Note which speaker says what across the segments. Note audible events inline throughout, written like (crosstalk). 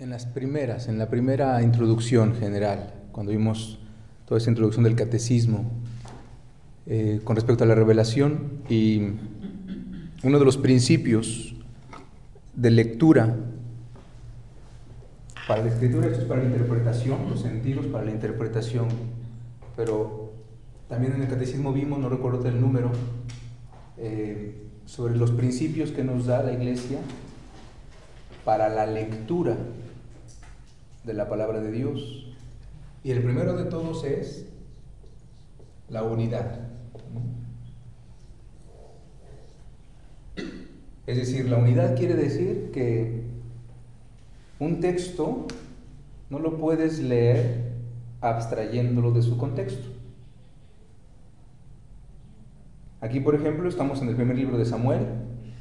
Speaker 1: En las primeras, en la primera introducción general, cuando vimos toda esa introducción del catecismo eh, con respecto a la revelación y uno de los principios de lectura para la escritura, esto es para la interpretación, los sentidos para la interpretación, pero también en el catecismo vimos, no recuerdo el número, eh, sobre los principios que nos da la iglesia para la lectura de la palabra de Dios. Y el primero de todos es la unidad. Es decir, la unidad quiere decir que un texto no lo puedes leer abstrayéndolo de su contexto. Aquí, por ejemplo, estamos en el primer libro de Samuel,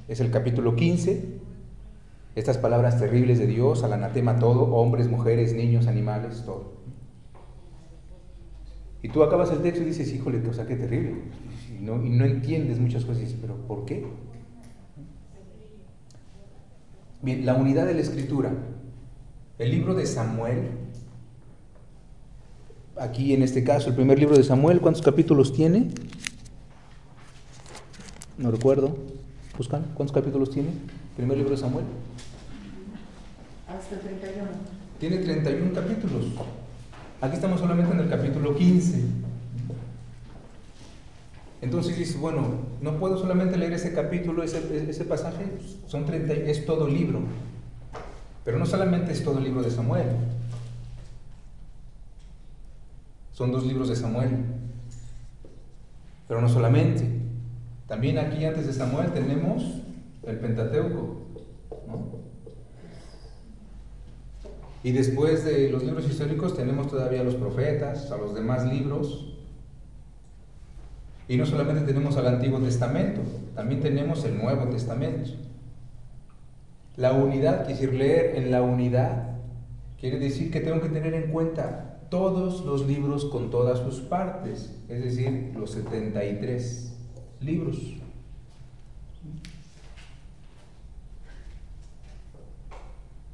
Speaker 1: es el capítulo 15. Estas palabras terribles de Dios, al anatema todo, hombres, mujeres, niños, animales, todo. Y tú acabas el texto y dices, híjole, o sea, qué terrible. Y no, y no entiendes muchas cosas y dices, pero ¿por qué? Bien, la unidad de la escritura. El libro de Samuel, aquí en este caso, el primer libro de Samuel, ¿cuántos capítulos tiene? No recuerdo. Buscan, ¿cuántos capítulos tiene? El primer libro de Samuel.
Speaker 2: Hasta 31.
Speaker 1: Tiene 31 capítulos. Aquí estamos solamente en el capítulo 15. Entonces dices, bueno, no puedo solamente leer ese capítulo, ese, ese pasaje, son 30, es todo el libro. Pero no solamente es todo el libro de Samuel. Son dos libros de Samuel. Pero no solamente. También aquí antes de Samuel tenemos el Pentateuco. Y después de los libros históricos tenemos todavía los profetas, a los demás libros. Y no solamente tenemos al Antiguo Testamento, también tenemos el Nuevo Testamento. La unidad, decir leer en la unidad, quiere decir que tengo que tener en cuenta todos los libros con todas sus partes, es decir, los 73 libros.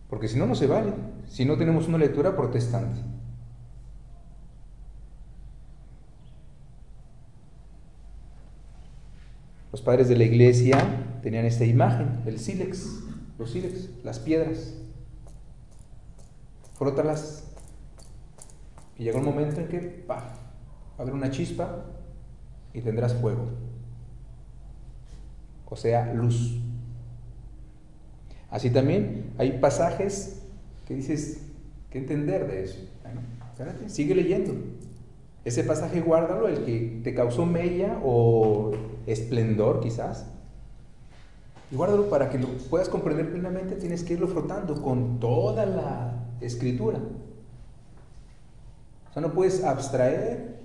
Speaker 1: Porque si no, no se vale. Si no tenemos una lectura protestante. Los padres de la iglesia tenían esta imagen, el sílex, los sílex, las piedras. Frótalas. Y llega un momento en que, ¡paf! Va a haber una chispa y tendrás fuego. O sea, luz. Así también hay pasajes que dices, ¿qué entender de eso? Sigue leyendo. Ese pasaje guárdalo, el que te causó mella o esplendor quizás. Y guárdalo para que lo puedas comprender plenamente, tienes que irlo frotando con toda la escritura. O sea, no puedes abstraer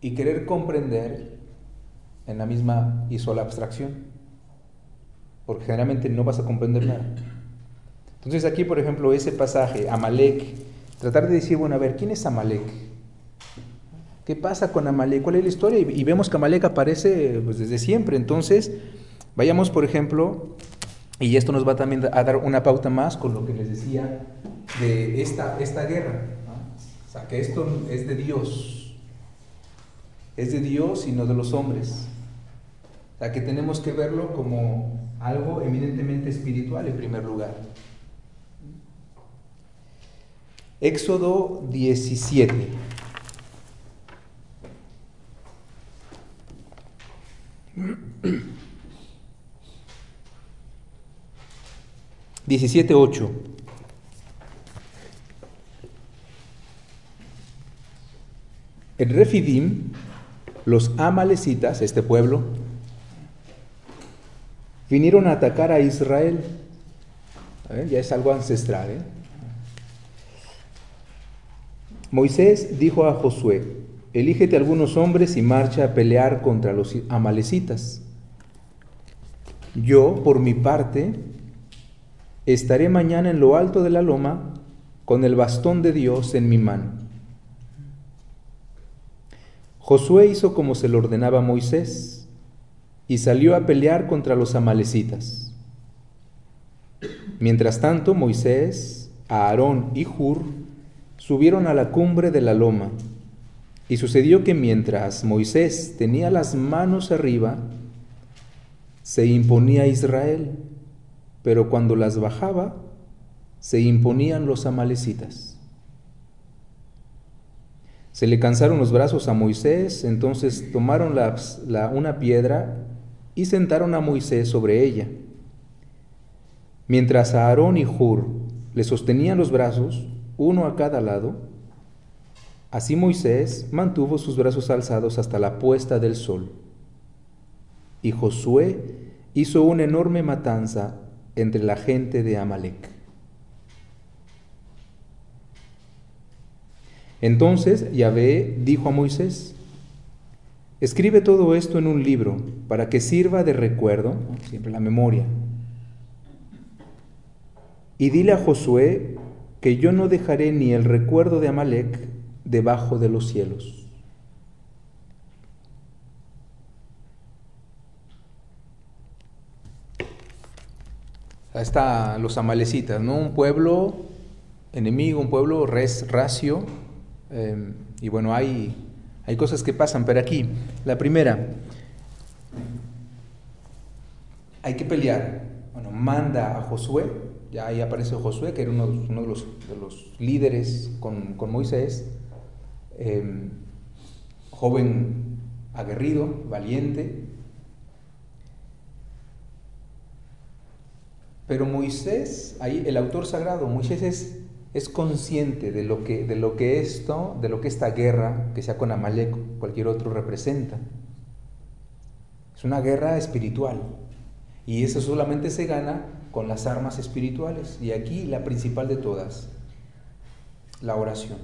Speaker 1: y querer comprender en la misma y sola abstracción porque generalmente no vas a comprender nada. Entonces aquí, por ejemplo, ese pasaje, Amalek, tratar de decir, bueno, a ver, ¿quién es Amalek? ¿Qué pasa con Amalek? ¿Cuál es la historia? Y, vemos que Amalek aparece pues, desde siempre. Entonces, vayamos, por ejemplo, y esto nos va también a dar una pauta más con lo que les decía de esta, esta guerra. O sea, que esto es de Dios. Es de Dios y no de los hombres. O sea, que tenemos que verlo como algo eminentemente espiritual en primer lugar. Éxodo 17. Diecisiete ocho. En Refidim, los amalecitas, este pueblo, vinieron a atacar a Israel. Ya es algo ancestral. ¿eh? Moisés dijo a Josué, elígete algunos hombres y marcha a pelear contra los amalecitas. Yo, por mi parte, estaré mañana en lo alto de la loma con el bastón de Dios en mi mano. Josué hizo como se le ordenaba a Moisés y salió a pelear contra los amalecitas. Mientras tanto, Moisés Aarón y Hur subieron a la cumbre de la loma. Y sucedió que mientras Moisés tenía las manos arriba, se imponía Israel, pero cuando las bajaba, se imponían los amalecitas. Se le cansaron los brazos a Moisés, entonces tomaron una piedra y sentaron a Moisés sobre ella. Mientras Aarón y Hur le sostenían los brazos, uno a cada lado, así Moisés mantuvo sus brazos alzados hasta la puesta del sol. Y Josué hizo una enorme matanza entre la gente de Amalek. Entonces Yahvé dijo a Moisés, escribe todo esto en un libro para que sirva de recuerdo, siempre la memoria, y dile a Josué que yo no dejaré ni el recuerdo de Amalek debajo de los cielos. Ahí está los amalecitas, ¿no? Un pueblo enemigo, un pueblo racio. Em, y bueno, hay, hay cosas que pasan, pero aquí, la primera, hay que pelear. Bueno, manda a Josué ya ahí aparece Josué, que era uno, de, los, líderes con, Moisés, em, joven aguerrido, valiente. Pero Moisés, ahí el autor sagrado, Moisés es, es consciente de lo, que, de lo que esto, de lo que esta guerra, que sea con Amalek, cualquier otro, representa. Es una guerra espiritual. Y eso solamente se gana con las armas espirituales. Y aquí la principal de todas, la oración.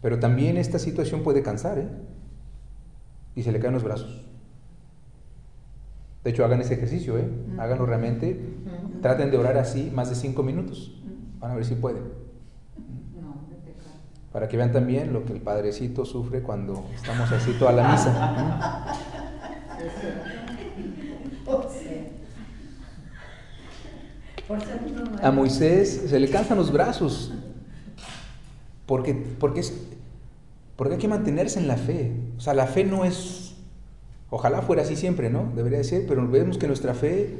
Speaker 1: Pero también esta situación puede cansar, ¿eh? Y se le caen los brazos. De hecho, hagan ese ejercicio, ¿eh? Háganlo realmente. Traten de orar así más de cinco minutos. Van a ver si pueden. Para que vean también lo que el Padrecito sufre cuando estamos así toda la misa. A Moisés se le cansan los brazos. Porque, porque, es, porque hay que mantenerse en la fe. O sea, la fe no es. Ojalá fuera así siempre, ¿no? Debería ser, pero vemos que nuestra fe.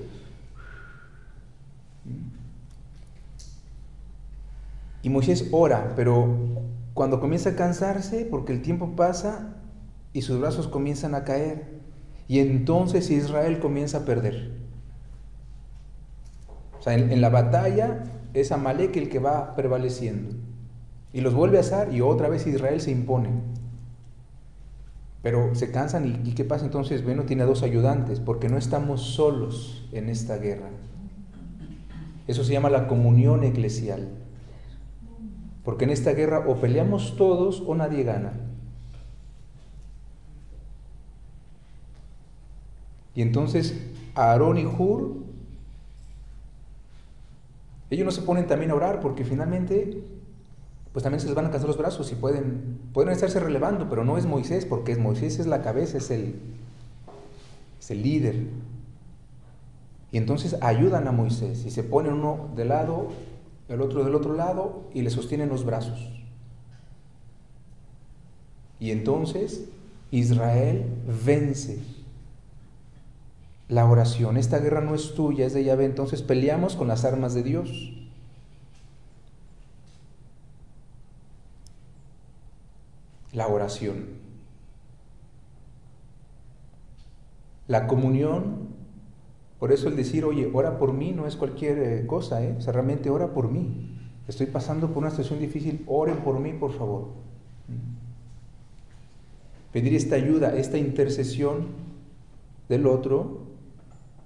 Speaker 1: Y Moisés ora, pero cuando comienza a cansarse, porque el tiempo pasa y sus brazos comienzan a caer, y entonces Israel comienza a perder. O sea, en, la batalla es Amalek el que va prevaleciendo. Y los vuelve a hacer y otra vez Israel se impone. Pero se cansan y, y, ¿qué pasa entonces? Bueno, tiene dos ayudantes porque no estamos solos en esta guerra. Eso se llama la comunión eclesial. Porque en esta guerra o peleamos todos o nadie gana. Y entonces Aarón y Hur, ellos no se ponen también a orar porque finalmente pues también se les van a cansar los brazos y pueden, pueden estarse relevando, pero no es Moisés, porque Moisés es la cabeza, es el, es el líder. Y entonces ayudan a Moisés y se ponen uno de lado, el otro del otro lado y le sostienen los brazos. Y entonces Israel vence la oración. Esta guerra no es tuya, es de Yahvé. Entonces peleamos con las armas de Dios. La oración. La comunión. Por eso el decir, oye, ora por mí no es cualquier eh, cosa, ¿eh? O sea, realmente ora por mí. Estoy pasando por una situación difícil, oren por mí, por favor. Pedir esta ayuda, esta intercesión del otro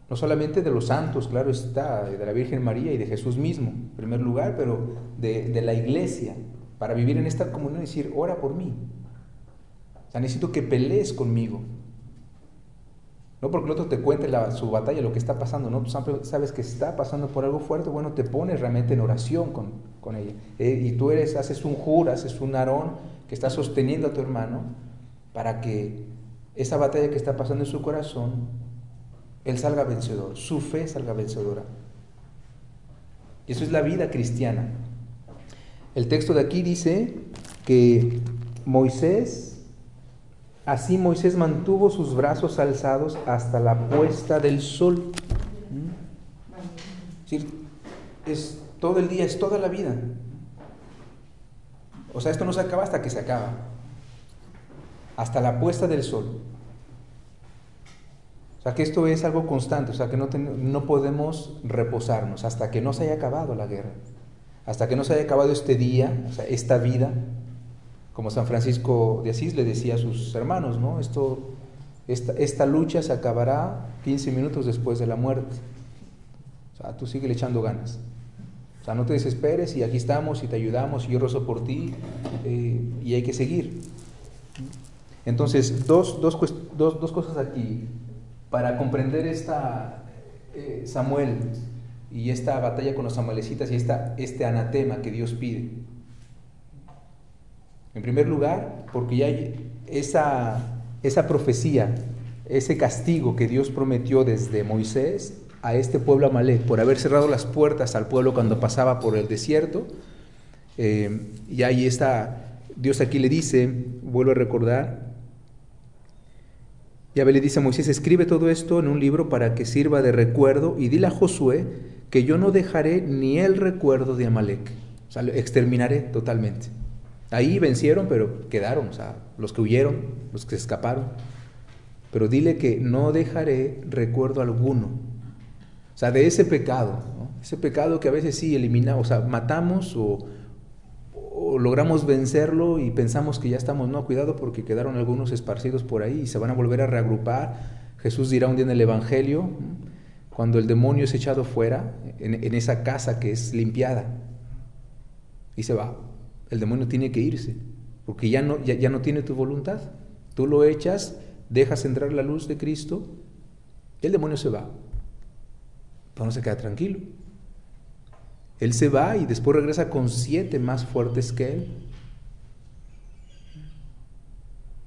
Speaker 1: no solamente de los santos, claro está, de la Virgen María y de Jesús mismo, en primer lugar, pero de, la iglesia, para vivir en esta comunión y decir, ora por mí. O sea, necesito que pelees conmigo. No porque el otro te cuente su batalla, lo que está pasando, no, tú sabes que está pasando por algo fuerte, bueno, te pones realmente en oración con, ella. Eh, y tú eres, haces un jur, haces un arón que está sosteniendo a tu hermano para que esa batalla que está pasando en su corazón él salga vencedor, su fe salga vencedora. Y eso es la vida cristiana. El texto de aquí dice que Moisés, así Moisés mantuvo sus brazos alzados hasta la puesta del sol. ¿Mm? Es todo el día, es toda la vida. O sea, esto no se acaba hasta que se acaba. Hasta la puesta del sol. O sea, que esto es algo constante, o sea, que no, no podemos reposarnos hasta que no se haya acabado la guerra hasta que no se haya acabado este día, o sea, esta vida, como San Francisco de Asís le decía a sus hermanos, ¿no? Esto, esta, lucha se acabará 15 minutos después de la muerte. O sea, tú sigue echando ganas. O sea, no te desesperes y aquí estamos y te ayudamos y yo rezo por ti eh, y hay que seguir. Entonces, dos, dos, cosas aquí para comprender esta eh, Samuel y esta batalla con los amalecitas y esta, este anatema que Dios pide. En primer lugar, porque ya hay esa, esa profecía, ese castigo que Dios prometió desde Moisés a este pueblo amalek por haber cerrado las puertas al pueblo cuando pasaba por el desierto. Eh, y ahí está, Dios aquí le dice, vuelvo a recordar, Yahvé le dice a Moisés, escribe todo esto en un libro para que sirva de recuerdo y dile a Josué que yo no dejaré ni el recuerdo de Amalek. O sea, exterminaré totalmente. Ahí vencieron, pero quedaron, o sea, los que huyeron, los que se escaparon. Pero dile que no dejaré recuerdo alguno. O sea, de ese pecado, ese pecado que a veces sí elimina, o sea, matamos o, logramos vencerlo y pensamos que ya estamos, no, cuidado porque quedaron algunos esparcidos por ahí y se van a volver a reagrupar. Jesús dirá un día en el Evangelio, cuando el demonio es echado fuera, en, esa casa que es limpiada, y se va, el demonio tiene que irse, porque ya no, ya, no tiene tu voluntad. Tú lo echas, dejas entrar la luz de Cristo, el demonio se va, pero no se queda tranquilo. Él se va y después regresa con siete más fuertes que él.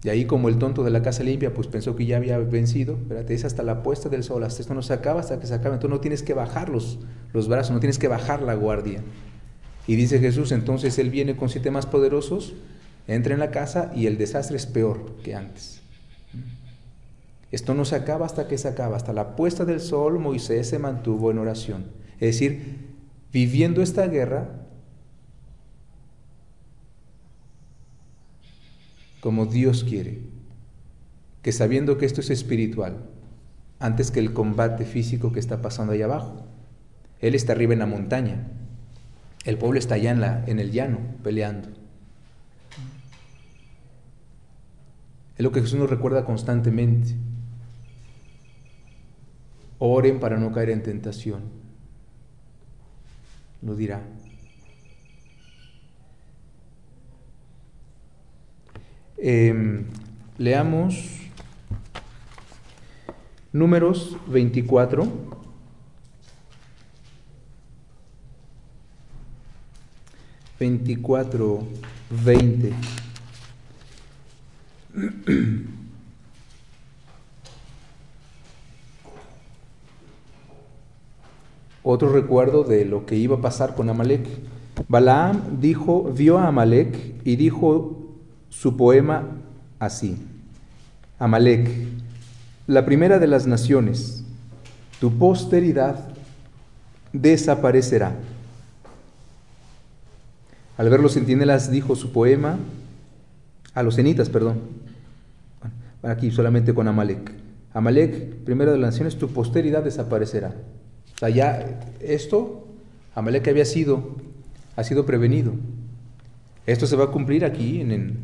Speaker 1: Y ahí como el tonto de la casa limpia, pues pensó que ya había vencido, espérate, es hasta la puesta del sol, hasta esto no se acaba hasta que se acabe, entonces no tienes que bajar los, los brazos, no tienes que bajar la guardia. Y dice Jesús, entonces Él viene con siete más poderosos, entra en la casa y el desastre es peor que antes. Esto no se acaba hasta que se acaba, hasta la puesta del sol Moisés se mantuvo en oración. Es decir, viviendo esta guerra como Dios quiere, que sabiendo que esto es espiritual, antes que el combate físico que está pasando ahí abajo. Él está arriba en la montaña, el pueblo está allá en, la, en el llano peleando. Es lo que Jesús nos recuerda constantemente. Oren para no caer en tentación. Lo dirá. Em, leamos números 24. Veinticuatro, veinte. Otro recuerdo de lo que iba a pasar con Amalek. Balaam dijo, vio a Amalek y dijo su poema así. Amalek, la primera de las naciones, tu posteridad desaparecerá. Al ver los centinelas dijo su poema, a los cenitas, perdón, aquí solamente con Amalek. Amalek, primera de las naciones, tu posteridad desaparecerá. O sea, ya esto, Amalek había sido, ha sido prevenido. Esto se va a cumplir aquí en,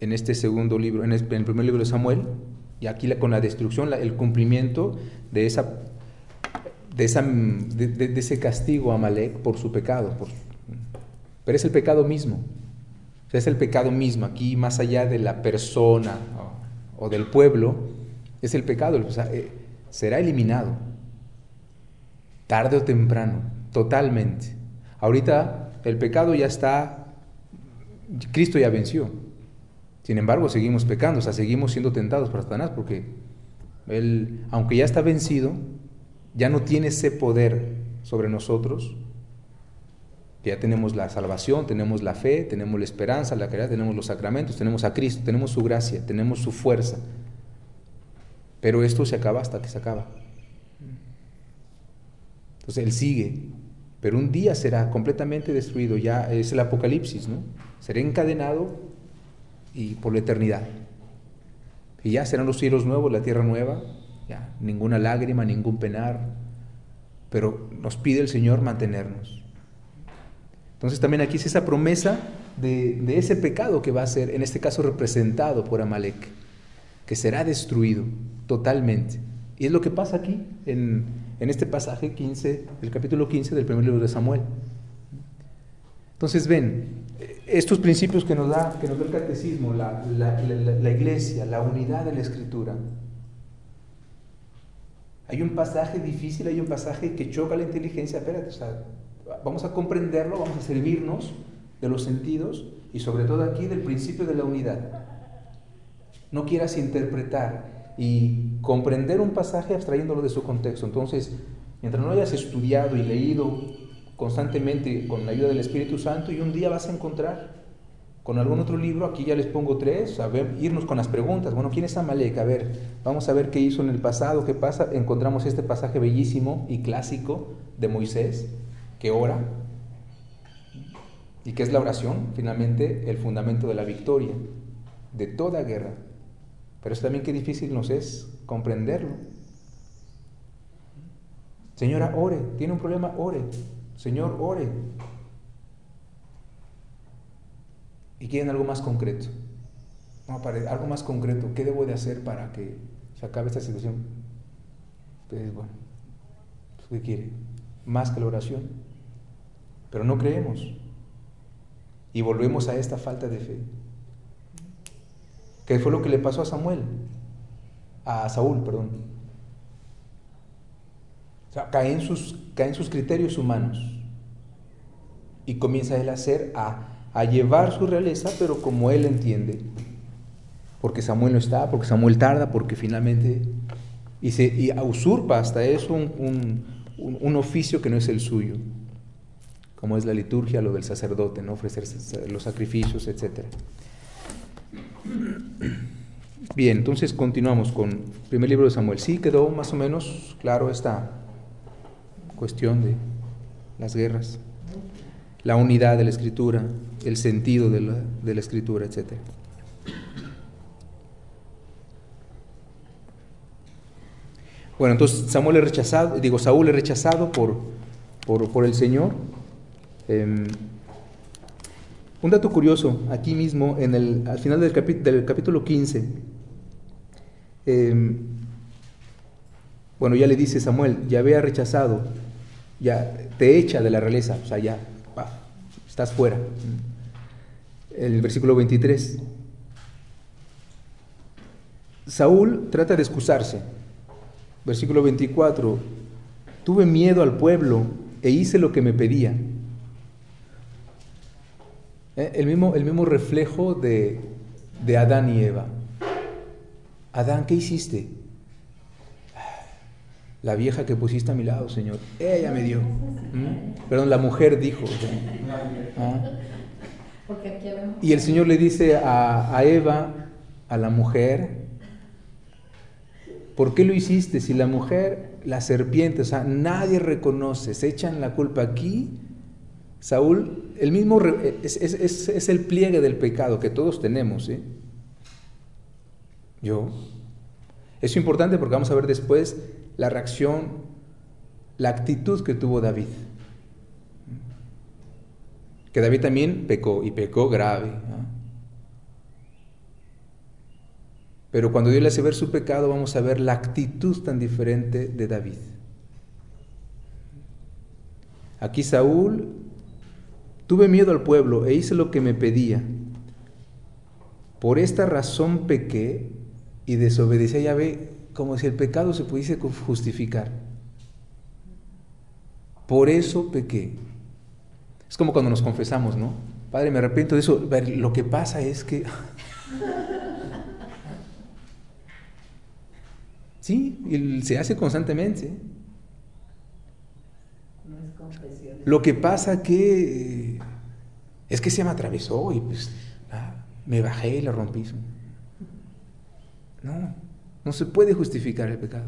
Speaker 1: en este segundo libro, en el, primer libro de Samuel, y aquí con la destrucción, el cumplimiento de, esa, de, esa, de, ese castigo a Amalek por su pecado. Pero es el pecado mismo. es el pecado mismo. Aquí, más allá de la persona o, del pueblo, es el pecado. Eh, será eliminado. Tarde o temprano, totalmente. Ahorita el pecado ya está, Cristo ya venció. Sin embargo, seguimos pecando, o sea, seguimos siendo tentados por Satanás porque Él, aunque ya está vencido, ya no tiene ese poder sobre nosotros. Ya tenemos la salvación, tenemos la fe, tenemos la esperanza, la caridad, tenemos los sacramentos, tenemos a Cristo, tenemos su gracia, tenemos su fuerza. Pero esto se acaba hasta que se acaba. Entonces Él sigue, pero un día será completamente destruido, ya es el Apocalipsis, ¿no? Será encadenado y por la eternidad. Y ya serán los cielos nuevos, la tierra nueva, ya ninguna lágrima, ningún penar, pero nos pide el Señor mantenernos. Entonces también aquí es esa promesa de, ese pecado que va a ser, en este caso, representado por Amalek, que será destruido totalmente. Y es lo que pasa aquí en, este pasaje 15, el capítulo 15 del primer libro de Samuel. Entonces ven, estos principios que nos da, que nos da el catecismo, la, la, la, iglesia, la unidad de la escritura. Hay un pasaje difícil, hay un pasaje que choca la inteligencia, espérate, o sea, vamos a comprenderlo, vamos a servirnos de los sentidos y sobre todo aquí del principio de la unidad. No quieras interpretar y comprender un pasaje abstrayéndolo de su contexto. Entonces, mientras no hayas estudiado y leído constantemente con la ayuda del Espíritu Santo y un día vas a encontrar con algún otro libro, aquí ya les pongo tres, a ver, irnos con las preguntas. Bueno, ¿quién es Amalek? A ver, vamos a ver qué hizo en el pasado, qué pasa. Encontramos este pasaje bellísimo y clásico de Moisés, que ora, y que es la oración, finalmente, el fundamento de la victoria, de toda guerra. Pero es también qué difícil nos es comprenderlo. Señora, ore, tiene un problema, ore. Señor, ore. Y quieren algo más concreto. Algo más concreto. ¿Qué debo de hacer para que se acabe esta situación? Entonces, bueno, pues, ¿qué quiere? Más que la oración. Pero no creemos. Y volvemos a esta falta de fe. ¿Qué fue lo que le pasó a Samuel? A Saúl, perdón. O sea, caen sus, caen sus criterios humanos. Y comienza él a hacer, a a llevar su realeza, pero como él entiende. Porque Samuel no está, porque Samuel tarda, porque finalmente... Y, se, usurpa hasta eso un, un, oficio que no es el suyo, como es la liturgia, lo del sacerdote, no ofrecer los sacrificios, etc. Bien, entonces continuamos con el primer libro de Samuel. Sí quedó más o menos claro esta cuestión de las guerras la unidad de la escritura, el sentido de la, escritura, etc. Bueno, entonces Samuel es rechazado, digo, Saúl es rechazado por, por, el Señor. Em, un dato curioso, aquí mismo, en el, al final del, del capítulo 15, em, bueno, ya le dice Samuel, ya había rechazado, ya te echa de la realeza, o sea, ya estás fuera. El versículo 23. Saúl trata de excusarse. Versículo 24. Tuve miedo al pueblo e hice lo que me pedía. Eh, el mismo, el mismo reflejo de, de Adán y Eva. Adán, ¿qué hiciste? La vieja que pusiste a mi lado, Señor, ella me dio. ¿Mm? Perdón, la mujer dijo. ¿Ah? Y el Señor le dice a, a Eva, a la mujer, ¿por qué lo hiciste? Si la mujer, la serpiente, o sea, nadie reconoce, se echan la culpa aquí. Saúl, el mismo es, es, es, el pliegue del pecado que todos tenemos. ¿eh? Yo. Es importante porque vamos a ver después la reacción, la actitud que tuvo David. Que David también pecó y pecó grave. Pero cuando Dios le hace ver su pecado, vamos a ver la actitud tan diferente de David. Aquí Saúl, tuve miedo al pueblo e hice lo que me pedía. Por esta razón pequé y desobedecí a Yahvé como si el pecado se pudiese justificar. Por eso pequé. Es como cuando nos confesamos, ¿no? Padre, me arrepiento de eso. Lo que pasa es que... (laughs) Sí, y se hace constantemente. Lo que pasa que es que se me atravesó y pues ah, me bajé y la rompí. No, no se puede justificar el pecado.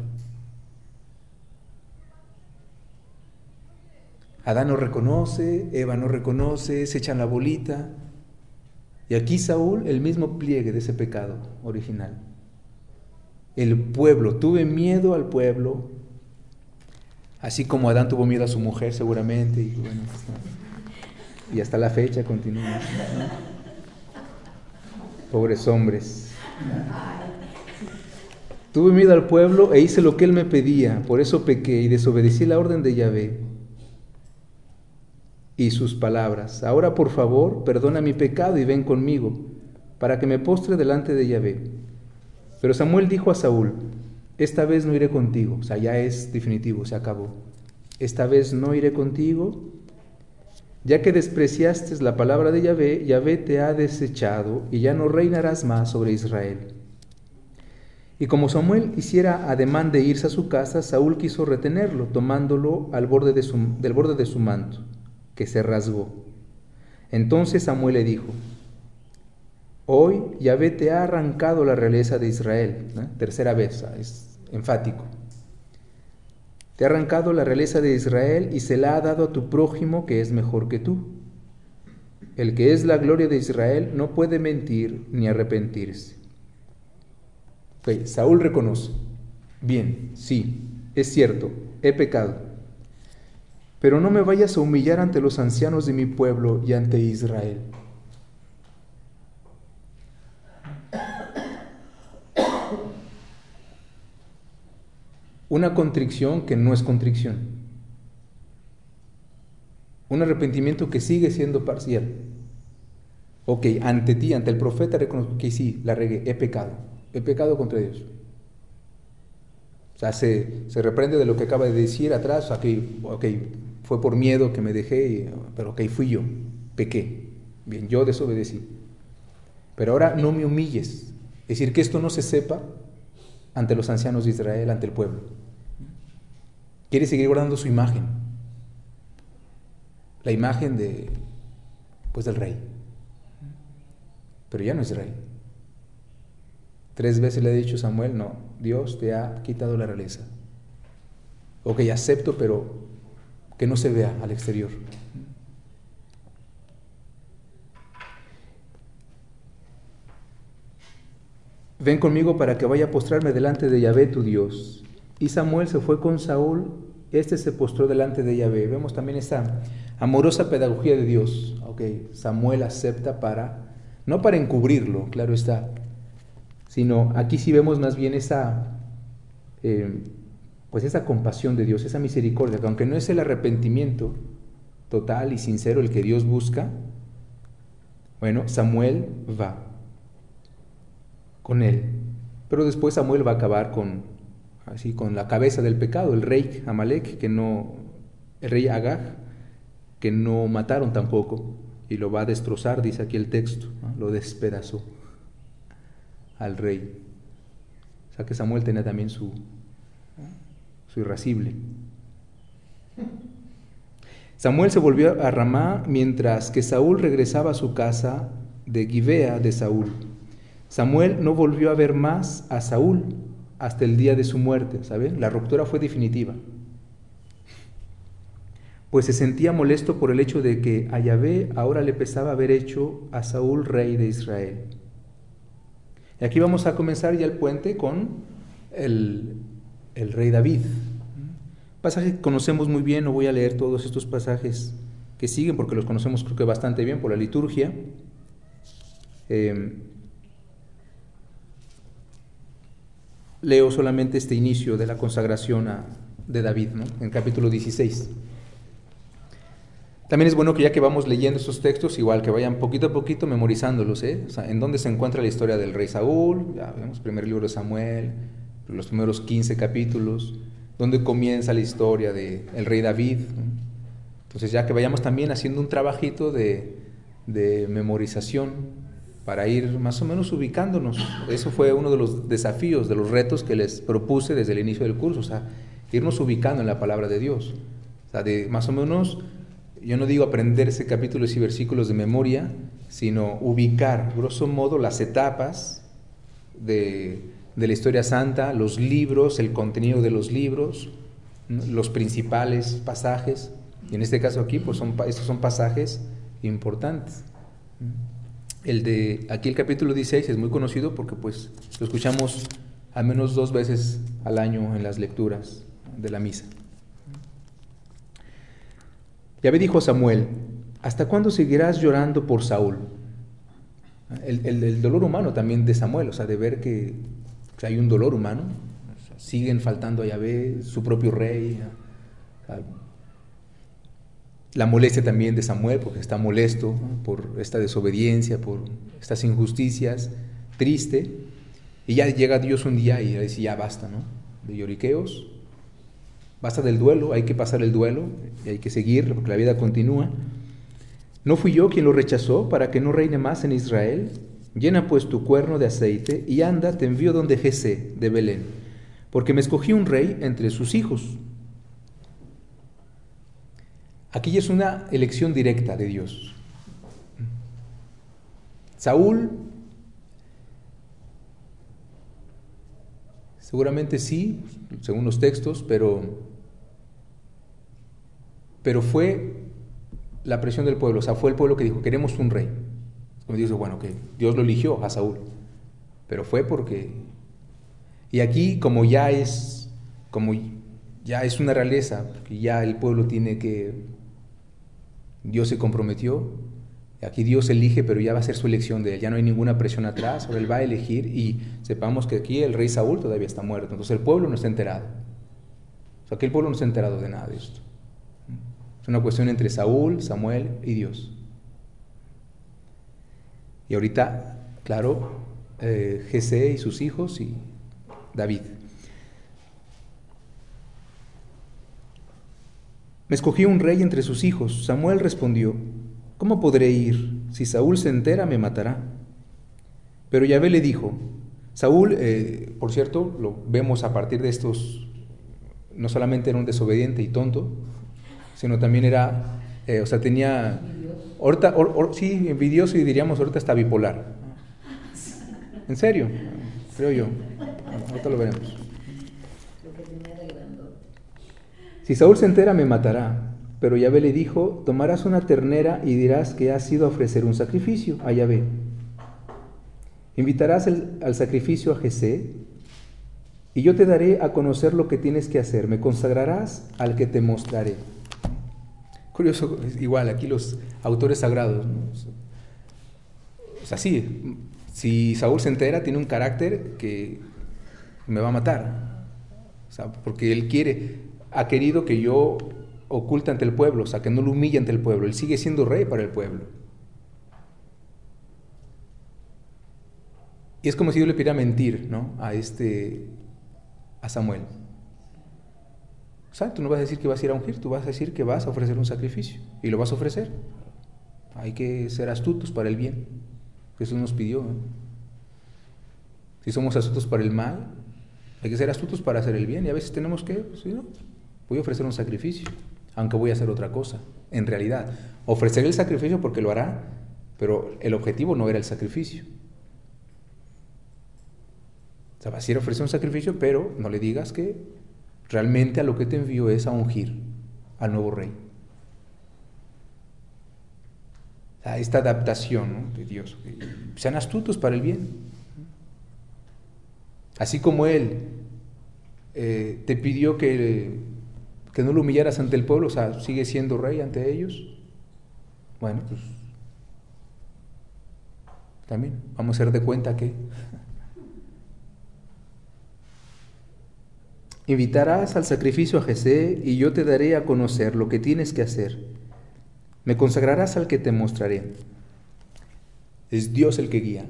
Speaker 1: Adán no reconoce, Eva no reconoce, se echan la bolita. Y aquí Saúl, el mismo pliegue de ese pecado original. El pueblo, tuve miedo al pueblo, así como Adán tuvo miedo a su mujer seguramente, bueno, y hasta la fecha continúa. Pobres hombres. Tuve miedo al pueblo e hice lo que él me pedía, por eso pequé y desobedecí la orden de Yahvé y sus palabras. Ahora, por favor, perdona mi pecado y ven conmigo, para que me postre delante de Yahvé. Pero Samuel dijo a Saúl, esta vez no iré contigo, o sea, ya es definitivo, se acabó. Esta vez no iré contigo, ya que despreciaste la palabra de Yahvé, Yahvé te ha desechado y ya no reinarás más sobre Israel. Y como Samuel hiciera ademán de irse a su casa, Saúl quiso retenerlo, tomándolo al borde de su, del borde de su manto que se rasgó. Entonces Samuel le dijo, hoy Yahvé te ha arrancado la realeza de Israel. Tercera vez, es enfático. Te ha arrancado la realeza de Israel y se la ha dado a tu prójimo que es mejor que tú. El que es la gloria de Israel no puede mentir ni arrepentirse. Saúl reconoce, bien, sí, es cierto, he pecado pero no me vayas a humillar ante los ancianos de mi pueblo y ante Israel. Una contrición que no es contrición. Un arrepentimiento que sigue siendo parcial. Ok, ante ti, ante el profeta, reconozco que sí, la regué, he pecado. He pecado contra Dios. O sea, se, reprende de lo que acaba de decir atrás, aquí, ok, fue por miedo que me dejé, pero ok, fui yo, pequé. Bien, yo desobedecí. Pero ahora no me humilles. Es decir, que esto no se sepa ante los ancianos de Israel, ante el pueblo. Quiere seguir guardando su imagen. La imagen de, pues, del rey. Pero ya no es rey. Tres veces le ha dicho Samuel, no, Dios te ha quitado la realeza. Ok, acepto, pero que no se vea al exterior. Ven conmigo para que vaya a postrarme delante de Yahvé tu Dios. Y Samuel se fue con Saúl, este se postró delante de Yahvé. Vemos también esta amorosa pedagogía de Dios. Ok, Samuel acepta para, no para encubrirlo, claro está, sino aquí sí vemos más bien esa, eh, pues esa compasión de Dios, esa misericordia, que aunque no es el arrepentimiento total y sincero el que Dios busca, bueno, Samuel va con él, pero después Samuel va a acabar con, así, con la cabeza del pecado, el rey Amalek, que no, el rey Agag, que no mataron tampoco, y lo va a destrozar, dice aquí el texto, lo despedazó al rey. O sea que Samuel tenía también su, su irascible. Samuel se volvió a Ramá mientras que Saúl regresaba a su casa de Gibea de Saúl. Samuel no volvió a ver más a Saúl hasta el día de su muerte, ¿saben? La ruptura fue definitiva. Pues se sentía molesto por el hecho de que a Yahvé ahora le pesaba haber hecho a Saúl rey de Israel. Y aquí vamos a comenzar ya el puente con el, rey David. Pasaje que conocemos muy bien, no voy a leer todos estos pasajes que siguen porque los conocemos creo que bastante bien por la liturgia. Eh, leo solamente este inicio de la consagración de David, ¿no? en capítulo 16. También es bueno que ya que vamos leyendo esos textos, igual que vayan poquito a poquito memorizándolos, ¿eh? O sea, en dónde se encuentra la historia del rey Saúl, ya vemos, primer libro de Samuel, los primeros 15 capítulos, dónde comienza la historia del el rey David. Entonces ya que vayamos también haciendo un trabajito de, de memorización para ir más o menos ubicándonos. Eso fue uno de los desafíos, de los retos que les propuse desde el inicio del curso, o sea, irnos ubicando en la palabra de Dios. O sea, de más o menos, yo no digo aprenderse capítulos y versículos de memoria, sino ubicar, grosso modo, las etapas de, de la historia santa, los libros, el contenido de los libros, los principales pasajes. Y en este caso aquí, pues estos son pasajes importantes. El de aquí el capítulo 16 es muy conocido porque pues lo escuchamos al menos dos veces al año en las lecturas de la misa. Ya me dijo Samuel, ¿hasta cuándo seguirás llorando por Saúl? El, dolor humano también de Samuel, o sea, de ver que, hay un dolor humano, siguen faltando a Yahvé, su propio rey, la molestia también de Samuel, porque está molesto por esta desobediencia, por estas injusticias, triste, y ya llega Dios un día y dice, ya basta, ¿no? De lloriqueos, basta del duelo, hay que pasar el duelo y hay que seguir porque la vida continúa. ¿No fui yo quien lo rechazó para que no reine más en Israel? Llena pues tu cuerno de aceite y anda, te envío donde Jesé de Belén, porque me escogí un rey entre sus hijos. Aquí es una elección directa de Dios. Saúl, seguramente sí, según los textos, pero, pero fue la presión del pueblo, o sea, fue el pueblo que dijo, queremos un rey. Como dice, bueno, que Dios lo eligió a Saúl, pero fue porque... Y aquí, como ya es, como ya es una realeza, porque ya el pueblo tiene que... Dios se comprometió, aquí Dios elige, pero ya va a ser su elección de él, ya no hay ninguna presión atrás, ahora él va a elegir y sepamos que aquí el rey Saúl todavía está muerto, entonces el pueblo no está enterado. O sea, el pueblo no está enterado de nada de esto. Es una cuestión entre Saúl, Samuel y Dios. Y ahorita, claro, eh, y sus hijos y David. Me escogí un rey entre sus hijos. Samuel respondió, ¿cómo podré ir? Si Saúl se entera, me matará. Pero Yahvé le dijo, Saúl, eh, por cierto, lo vemos a partir de estos, no solamente era un desobediente y tonto, sino también era, eh, o sea, tenía, ahorita, sí, envidioso y diríamos ahorita está bipolar. En serio, creo yo. Ahorita lo veremos. Si Saúl se entera, me matará. Pero Yahvé le dijo, tomarás una ternera y dirás que has ido a ofrecer un sacrificio a Yahvé. Invitarás al sacrificio a Jesé, y yo te daré a conocer lo que tienes que hacer. Me consagrarás al que te mostraré. Curioso, igual, aquí los autores sagrados. O sea, sí, si Saúl se entera, tiene un carácter que me va a matar. O sea, porque él quiere, ha querido que yo oculte ante el pueblo, o sea, que no lo humille ante el pueblo. Él sigue siendo rey para el pueblo. Y es como si yo le pidiera mentir, ¿no? A este, a Samuel. Tú no vas a decir que vas a ir a ungir, tú vas a decir que vas a ofrecer un sacrificio y lo vas a ofrecer. Hay que ser astutos para el bien. Jesús nos pidió. Si somos astutos para el mal, hay que ser astutos para hacer el bien. Y a veces tenemos que, pues, ¿no? Voy a ofrecer un sacrificio, aunque voy a hacer otra cosa. En realidad, ofrecer el sacrificio porque lo hará, pero el objetivo no era el sacrificio. O sea, vas a ir a ofrecer un sacrificio, pero no le digas que Realmente a lo que te envío es a ungir al nuevo rey. A esta adaptación de Dios. Sean astutos para el bien. Así como Él eh, te pidió que, no lo ante el pueblo, o sea, sigue siendo rey ante ellos. Bueno, pues también vamos a hacer de cuenta que (laughs) Invitarás al sacrificio a Jesé y yo te daré a conocer lo que tienes que hacer. Me consagrarás al que te mostraré. Es Dios el que guía,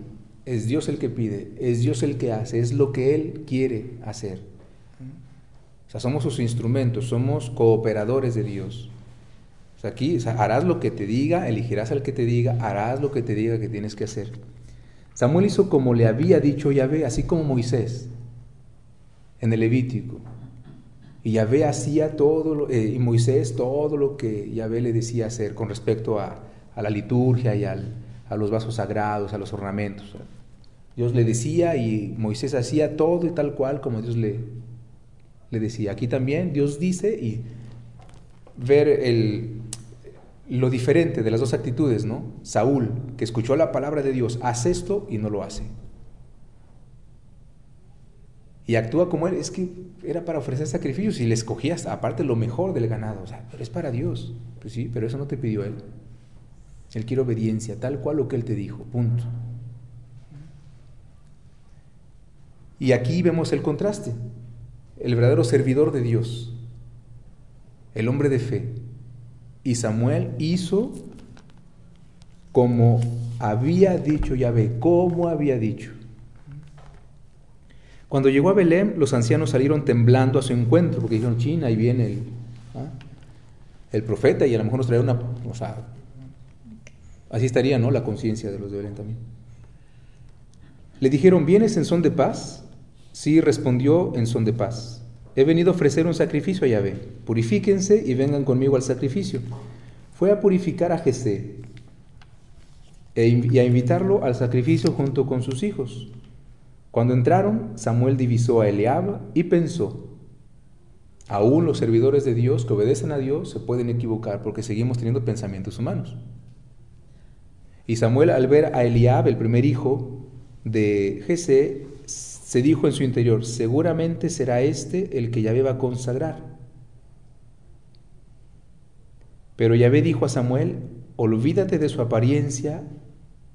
Speaker 1: es Dios el que pide, es Dios el que hace, es lo que Él quiere hacer. O sea, somos sus instrumentos, somos cooperadores de Dios. O sea, aquí harás lo que te diga, elegirás al que te diga, harás lo que te diga que tienes que hacer. Samuel hizo como le había dicho Yahvé, así como Moisés en el Levítico. Y Yahvé hacía todo, eh, y Moisés todo lo que Yahvé le decía hacer con respecto a, la liturgia y a los vasos sagrados, a los ornamentos. Dios le decía y Moisés hacía todo y tal cual como Dios le, le decía. Aquí también Dios dice y ver el, lo diferente de las dos actitudes, ¿no? Saúl, que escuchó la palabra de Dios, hace esto y no lo hace. Y actúa como él, es que era para ofrecer sacrificios y le escogías aparte lo mejor del ganado, o sea, pero es para Dios. Pues sí, pero eso no te pidió él. Él quiere obediencia, tal cual lo que él te dijo, punto. Y aquí vemos el contraste, el verdadero servidor de Dios, el hombre de fe, y Samuel hizo como había dicho Yahvé, como había dicho. Cuando llegó a Belén, los ancianos salieron temblando a su encuentro, porque dijeron, China, ahí viene el, ¿ah? el profeta y a lo mejor nos trae una... O sea, así estaría, ¿no? La conciencia de los de Belén también. Le dijeron, ¿vienes en son de paz? Sí, respondió en son de paz. He venido a ofrecer un sacrificio a Yahvé. Purifíquense y vengan conmigo al sacrificio. Fue a purificar a Jesé e y a invitarlo al sacrificio junto con sus hijos. Cuando entraron, Samuel divisó a Eliab y pensó, aún los servidores de Dios que obedecen a Dios se pueden equivocar porque seguimos teniendo pensamientos humanos. Y Samuel al ver a Eliab, el primer hijo de Jesé, se dijo en su interior, seguramente será este el que Yahvé va a consagrar. Pero Yahvé dijo a Samuel, olvídate de su apariencia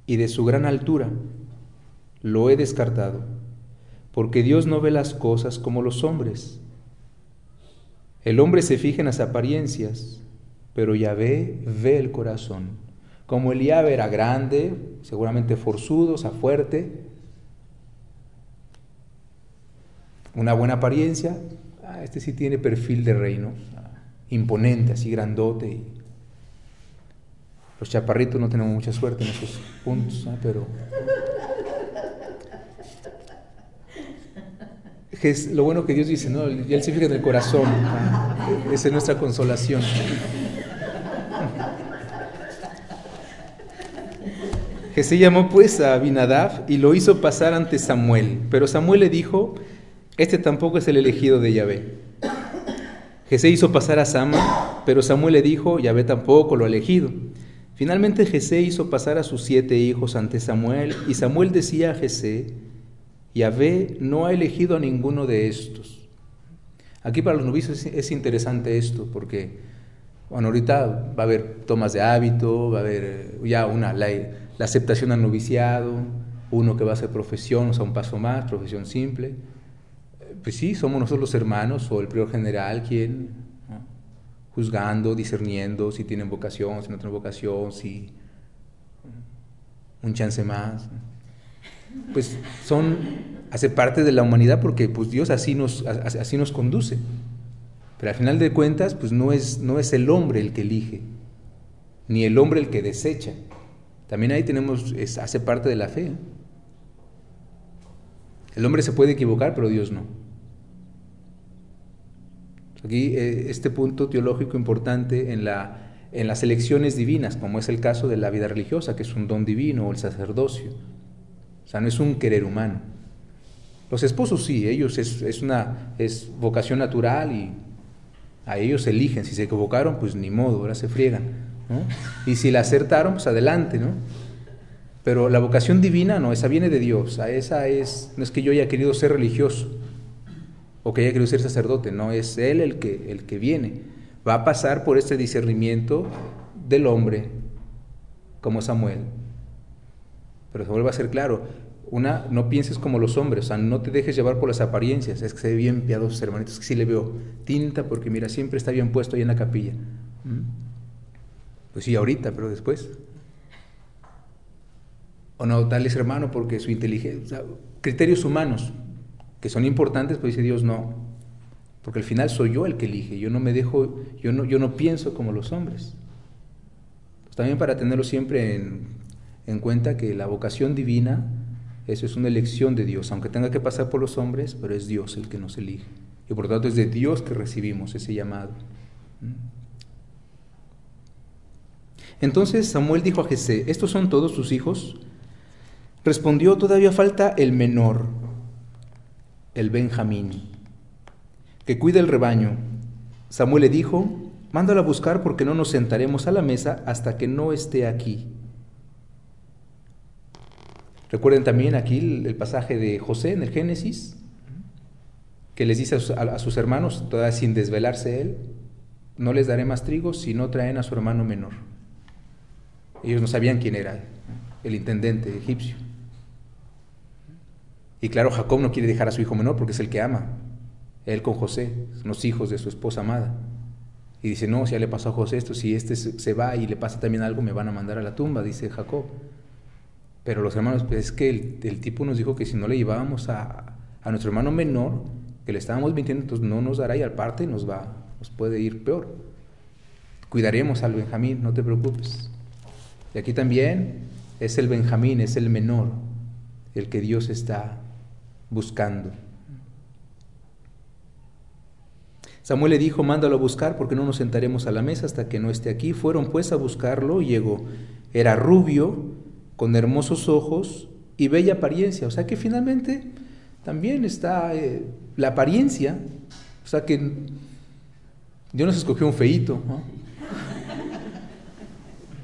Speaker 1: y de su gran altura, lo he descartado, porque Dios no ve las cosas como los hombres. El hombre se fija en las apariencias, pero Yahvé ve el corazón. Como Eliab era grande, seguramente forzudo, o sea, fuerte, una buena apariencia, ah, este sí tiene perfil de reino, imponente, así grandote. los chaparritos no tenemos mucha suerte en esos puntos, pero... lo bueno que Dios dice, ¿no? Él se fija en el corazón, esa es nuestra consolación. Jesús llamó pues a Abinadab y lo hizo pasar ante Samuel, pero Samuel le dijo, este tampoco es el elegido de Yahvé. Jesé hizo pasar a Sama, pero Samuel le dijo, Yahvé tampoco lo ha elegido. Finalmente Jesé hizo pasar a sus siete hijos ante Samuel, y Samuel decía a Jesé, Yahvé no ha elegido a ninguno de estos. Aquí para los novicios es interesante esto, porque bueno, ahorita va a haber tomas de hábito, va a haber eh, ya una, la, la aceptación al noviciado, uno que va a hacer profesión, o sea, un paso más, profesión simple pues sí, somos nosotros los hermanos o el prior general quien, juzgando, discerniendo si tienen vocación, si no tienen vocación, si un chance más. Pues son, hace parte de la humanidad porque pues Dios así nos, así nos conduce. Pero al final de cuentas, pues no es, no es el hombre el que elige, ni el hombre el que desecha. También ahí tenemos, hace parte de la fe. El hombre se puede equivocar, pero Dios no. Aquí eh, este punto teológico importante en, la, en las elecciones divinas, como es el caso de la vida religiosa, que es un don divino, o el sacerdocio. O sea, no es un querer humano. Los esposos sí, ellos es, una es vocación natural y a ellos eligen. Si se equivocaron, pues ni modo, ahora se friegan. Y si la acertaron, pues adelante, ¿no? Pero la vocación divina no, esa viene de Dios. A esa es, no es que yo haya querido ser religioso, o que haya querido ser sacerdote, no, es Él el que, el que viene. Va a pasar por este discernimiento del hombre, como Samuel. Pero Samuel va a ser claro, una, no pienses como los hombres, o sea, no te dejes llevar por las apariencias, es que se ve bien piadoso, hermanitos, que sí le veo tinta, porque mira, siempre está bien puesto ahí en la capilla. ¿Mm? Pues sí, ahorita, pero después. O no, tal es hermano porque su inteligencia, criterios humanos, que son importantes, pues dice Dios no, porque al final soy yo el que elige, yo no me dejo, yo no, yo no pienso como los hombres. Pues también para tenerlo siempre en, en cuenta que la vocación divina Eso es una elección de Dios, aunque tenga que pasar por los hombres, pero es Dios el que nos elige. Y por lo tanto es de Dios que recibimos ese llamado. Entonces Samuel dijo a Jesé, ¿estos son todos tus hijos? Respondió, todavía falta el menor, el Benjamín, que cuida el rebaño. Samuel le dijo, mándalo a buscar porque no nos sentaremos a la mesa hasta que no esté aquí. Recuerden también aquí el, pasaje de José en el Génesis, que les dice a, sus hermanos, todavía sin desvelarse él, no les daré más trigo si no traen a su hermano menor. Ellos no sabían quién era, el intendente egipcio. Y claro, Jacob no quiere dejar a su hijo menor porque es el que ama. Él con José, los hijos de su esposa amada. Y dice, no, si ya le pasó a José esto, si este se va y le pasa también algo, me van a mandar a la tumba, dice Jacob. Pero los hermanos, pues es que el, tipo nos dijo que si no le llevábamos a, nuestro hermano menor, que le estábamos mintiendo, entonces no nos dará y al parte nos va, nos puede ir peor. Cuidaremos al Benjamín, no te preocupes. Y aquí también es el Benjamín, es el menor, el que Dios está buscando. Samuel le dijo, mándalo a buscar porque no nos sentaremos a la mesa hasta que no esté aquí. Fueron pues a buscarlo y llegó. Era rubio, con hermosos ojos y bella apariencia. O sea que finalmente también está eh, la apariencia. O sea que Dios nos escogió un feíto.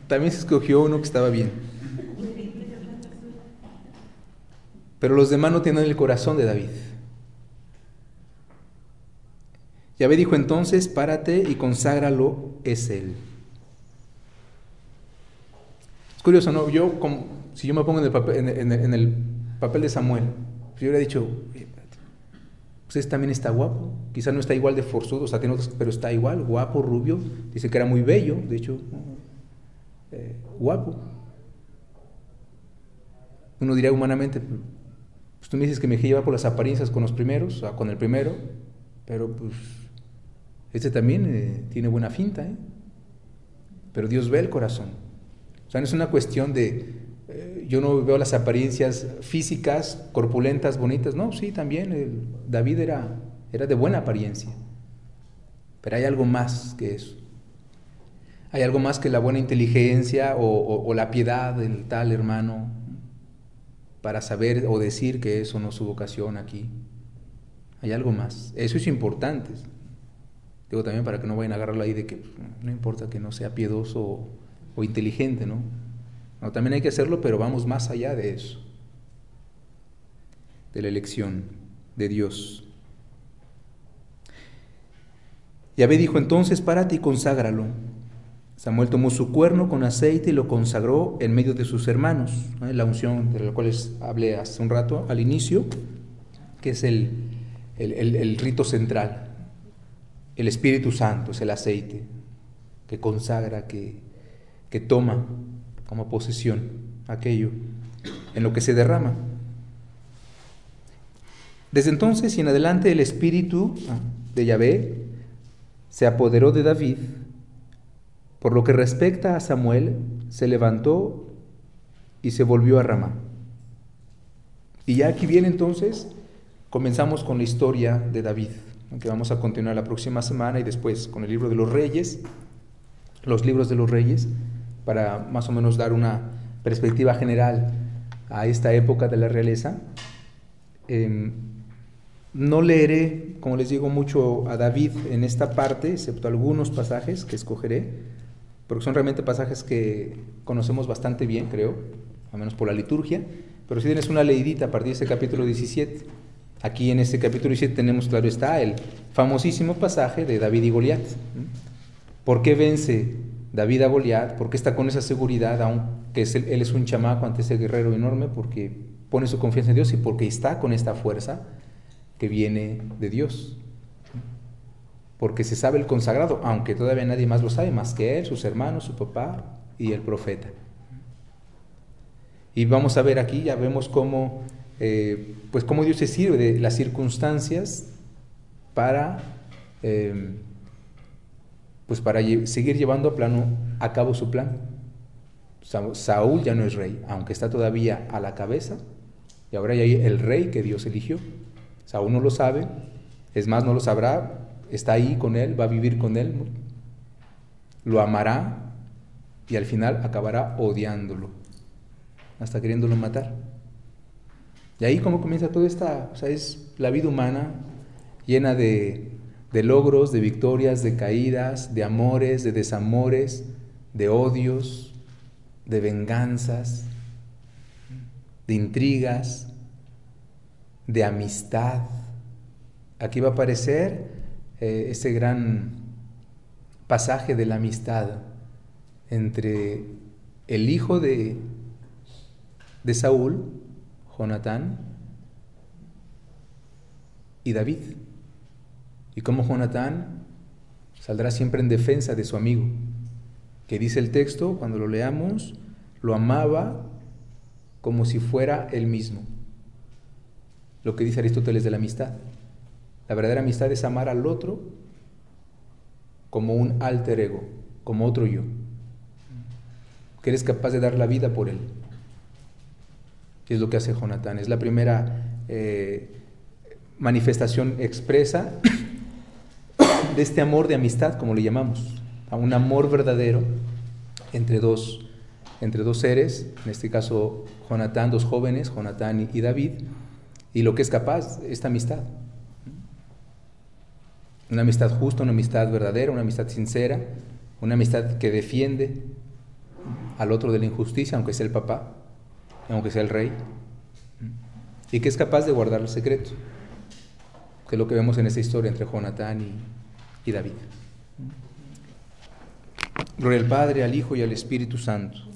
Speaker 1: También se escogió uno que estaba bien. Pero los demás no tienen el corazón de David. Yahvé dijo entonces, párate y conságralo, es él. Es curioso, ¿no? Yo, si yo me pongo en el papel, de Samuel, pues yo hubiera dicho, pues ese también está guapo. Quizá no está igual de forzudo, o sea, tiene pero está igual, guapo, rubio. Dice que era muy bello, de hecho, eh, guapo. Uno diría humanamente, pues tú me dices que me lleva por las apariencias con los primeros, o con el primero, pero pues este también eh, tiene buena finta, ¿eh? Pero Dios ve el corazón. O sea, no es una cuestión de, eh, yo no veo las apariencias físicas, corpulentas, bonitas. No, sí, también David era, era de buena apariencia. Pero hay algo más que eso. Hay algo más que la buena inteligencia o, la piedad del tal hermano para saber o decir que eso no es su vocación aquí. Hay algo más. Eso es importante. Digo también para que no vayan a agarrarlo ahí de que pues, no importa que no sea piedoso o inteligente, ¿no? ¿no? También hay que hacerlo, pero vamos más allá de eso, de la elección de Dios. Yahvé dijo entonces, párate y conságralo. Samuel tomó su cuerno con aceite y lo consagró en medio de sus hermanos, la unción de la cual les hablé hace un rato al inicio, que es el, el rito central. El Espíritu Santo es el aceite que consagra, que, que toma como posesión aquello en lo que se derrama. Desde entonces y en adelante el espíritu de Yahvé se apoderó de David. Por lo que respecta a Samuel, se levantó y se volvió a Ramá. Y ya aquí viene entonces, comenzamos con la historia de David, que vamos a continuar la próxima semana y después con el libro de los reyes, los libros de los reyes para más o menos dar una perspectiva general a esta época de la realeza. Em, no leeré, como les digo, mucho a David en esta parte, excepto algunos pasajes que escogeré, porque son realmente pasajes que conocemos bastante bien, creo, al menos por la liturgia, pero si tienes una leidita a partir de ese capítulo 17. Aquí en este capítulo 17 tenemos, claro está, el famosísimo pasaje de David y Goliat. ¿Por qué vence David a Goliat, porque está con esa seguridad, aunque él es un chamaco ante ese guerrero enorme, porque pone su confianza en Dios y porque está con esta fuerza que viene de Dios. Porque se sabe el consagrado, aunque todavía nadie más lo sabe, más que él, sus hermanos, su papá y el profeta. Y vamos a ver aquí, ya vemos cómo, eh, pues cómo Dios se sirve de las circunstancias para eh, pues para seguir llevando a, a cabo su plan. Saúl ya no es rey, aunque está todavía a la cabeza, Y ahora hay el rey que Dios eligió. Saúl no lo sabe, es más, no lo sabrá, está ahí con él, va a vivir con él, lo amará y al final acabará odiándolo, hasta queriéndolo matar. Y ahí como comienza toda esta, o sea, es la vida humana llena de, de logros, de victorias, de caídas, de amores, de desamores, de odios, de venganzas, de intrigas, de amistad. Aquí va a aparecer eh, ese gran pasaje de la amistad entre el hijo de, de Saúl, Jonatán, y David. Y como Jonatán saldrá siempre en defensa de su amigo, que dice el texto, cuando lo leamos, lo amaba como si fuera él mismo. Lo que dice Aristóteles de la amistad. La verdadera amistad es amar al otro como un alter ego, como otro yo, que eres capaz de dar la vida por él. Y es lo que hace Jonatán. Es la primera eh, manifestación expresa (coughs) de este amor de amistad, como le llamamos, a un amor verdadero entre dos, entre dos seres, en este caso Jonatán, dos jóvenes, Jonatán y David, y lo que es capaz, esta amistad. Una amistad justa, una amistad verdadera, una amistad sincera, una amistad que defiende al otro de la injusticia, aunque sea el papá, aunque sea el rey, y que es capaz de guardar el secreto, que es lo que vemos en esta historia entre Jonatán y, y David. Gloria al Padre, al Hijo y al Espíritu Santo